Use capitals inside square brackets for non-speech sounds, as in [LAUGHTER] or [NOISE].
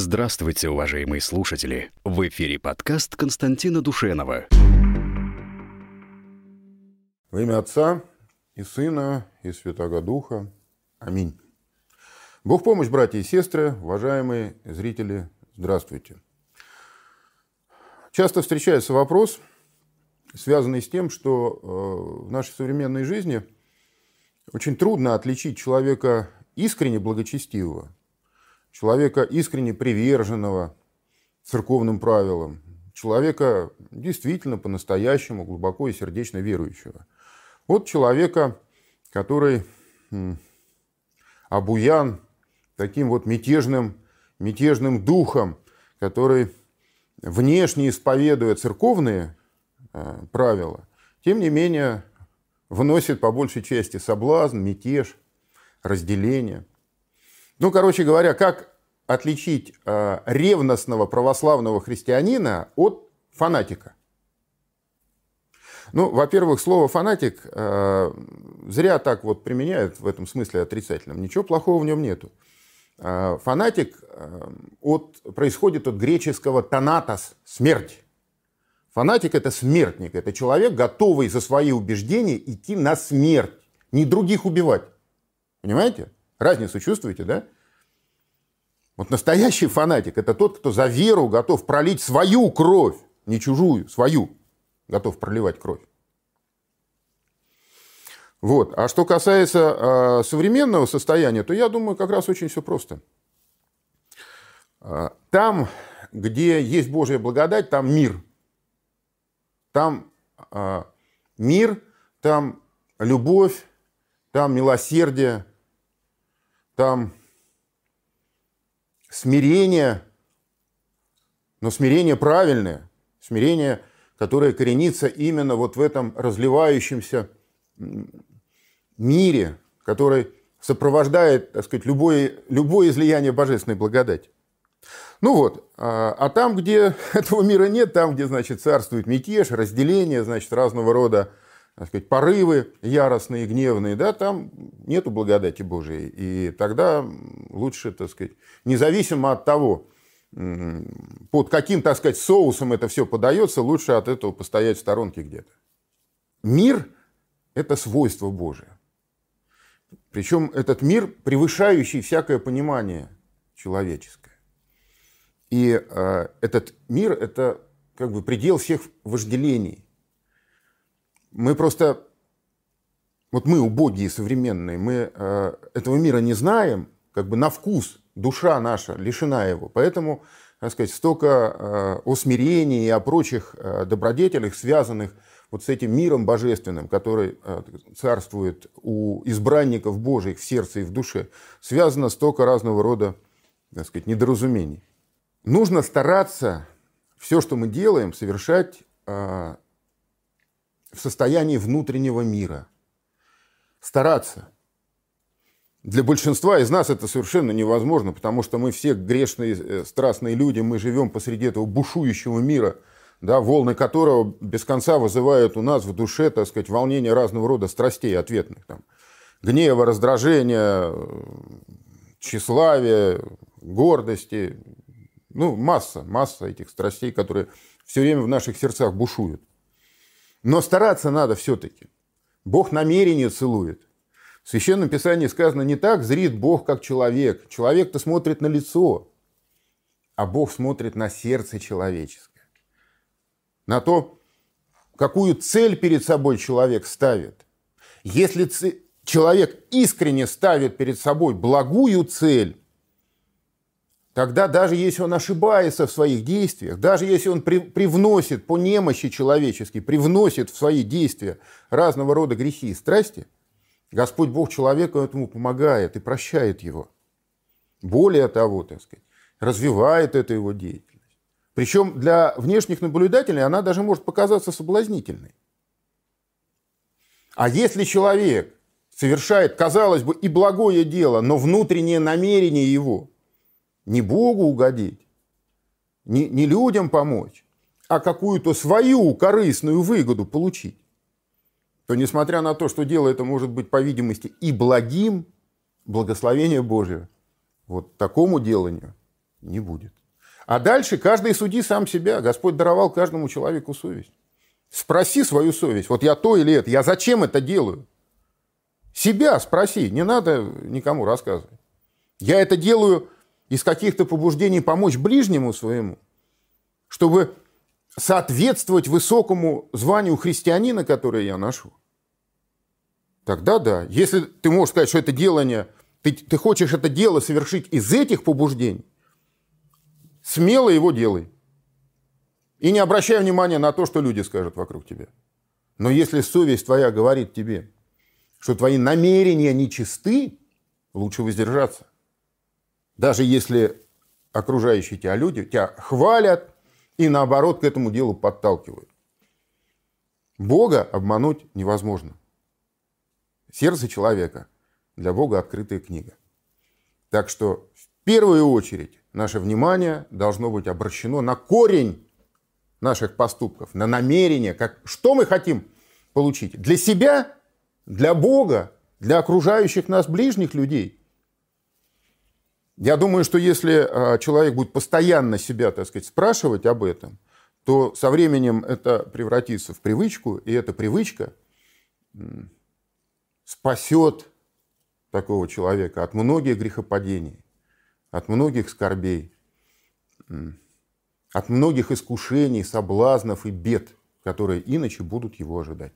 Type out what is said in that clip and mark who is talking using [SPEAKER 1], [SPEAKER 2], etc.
[SPEAKER 1] Здравствуйте, уважаемые слушатели! В эфире подкаст Константина Душенова.
[SPEAKER 2] Во имя Отца и Сына и Святого Духа. Аминь. Бог помощь, братья и сестры, уважаемые зрители, здравствуйте. Часто встречается вопрос, связанный с тем, что э, в нашей современной жизни очень трудно отличить человека искренне благочестивого, человека искренне приверженного церковным правилам, человека действительно по-настоящему глубоко и сердечно верующего. Вот человека, который обуян таким вот мятежным, мятежным духом, который внешне исповедуя церковные э, правила, тем не менее вносит по большей части соблазн, мятеж, разделение. Ну, короче говоря, как отличить э, ревностного православного христианина от фанатика? Ну, во-первых, слово фанатик э, зря так вот применяют в этом смысле отрицательном. Ничего плохого в нем нету. Э, фанатик э, от, происходит от греческого «танатос» – смерть. Фанатик – это смертник, это человек, готовый за свои убеждения идти на смерть, не других убивать. Понимаете? Разницу чувствуете, да? Вот настоящий фанатик – это тот, кто за веру готов пролить свою кровь, не чужую, свою, готов проливать кровь. Вот. А что касается э, современного состояния, то я думаю, как раз очень все просто. Э, там, где есть Божья благодать, там мир. Там э, мир, там любовь, там милосердие, там смирение, но смирение правильное, смирение, которое коренится именно вот в этом разливающемся мире, который сопровождает, так сказать, любое, любое излияние божественной благодати. Ну вот, а, а там, где [LAUGHS] этого мира нет, там, где, значит, царствует мятеж, разделение, значит, разного рода, так сказать, порывы яростные, гневные, да, там нету благодати Божией. И тогда лучше, так сказать, независимо от того, под каким, так сказать, соусом это все подается, лучше от этого постоять в сторонке где-то. Мир – это свойство Божие. Причем этот мир, превышающий всякое понимание человеческое. И э, этот мир – это как бы предел всех вожделений. Мы просто, вот мы убогие современные, мы э, этого мира не знаем, как бы на вкус, душа наша лишена его. Поэтому, так сказать, столько э, о смирении и о прочих э, добродетелях, связанных вот с этим миром божественным, который э, царствует у избранников Божьих в сердце и в душе, связано столько разного рода, так сказать, недоразумений. Нужно стараться все, что мы делаем, совершать э, в состоянии внутреннего мира. Стараться. Для большинства из нас это совершенно невозможно, потому что мы все грешные, э, страстные люди, мы живем посреди этого бушующего мира – да, волны которого без конца вызывают у нас в душе, так сказать, волнение разного рода страстей ответных. Там, гнева, раздражения, тщеславия, гордости. Ну, масса, масса этих страстей, которые все время в наших сердцах бушуют. Но стараться надо все-таки. Бог намерение целует. В Священном Писании сказано, не так зрит Бог, как человек. Человек-то смотрит на лицо, а Бог смотрит на сердце человеческое на то, какую цель перед собой человек ставит. Если человек искренне ставит перед собой благую цель, тогда даже если он ошибается в своих действиях, даже если он при, привносит по немощи человеческой, привносит в свои действия разного рода грехи и страсти, Господь Бог человеку этому помогает и прощает его. Более того, так сказать, развивает это его деятельность. Причем для внешних наблюдателей она даже может показаться соблазнительной. А если человек совершает, казалось бы, и благое дело, но внутреннее намерение его не Богу угодить, не, не людям помочь, а какую-то свою корыстную выгоду получить, то несмотря на то, что дело это может быть, по видимости, и благим, благословение Божие вот такому деланию Не будет. А дальше каждый суди сам себя. Господь даровал каждому человеку совесть. Спроси свою совесть. Вот я то или это. Я зачем это делаю? Себя спроси. Не надо никому рассказывать. Я это делаю из каких-то побуждений помочь ближнему своему, чтобы соответствовать высокому званию христианина, которое я ношу. Тогда да. Если ты можешь сказать, что это делание, ты, ты хочешь это дело совершить из этих побуждений, смело его делай. И не обращай внимания на то, что люди скажут вокруг тебя. Но если совесть твоя говорит тебе, что твои намерения нечисты, лучше воздержаться. Даже если окружающие тебя люди тебя хвалят и наоборот к этому делу подталкивают. Бога обмануть невозможно. Сердце человека для Бога открытая книга. Так что в первую очередь наше внимание должно быть обращено на корень наших поступков, на намерение, как, что мы хотим получить. Для себя, для Бога, для окружающих нас ближних людей. Я думаю, что если а, человек будет постоянно себя, так сказать, спрашивать об этом, то со временем это превратится в привычку, и эта привычка спасет такого человека от многих грехопадений, от многих скорбей, от многих искушений, соблазнов и бед, которые иначе будут его ожидать.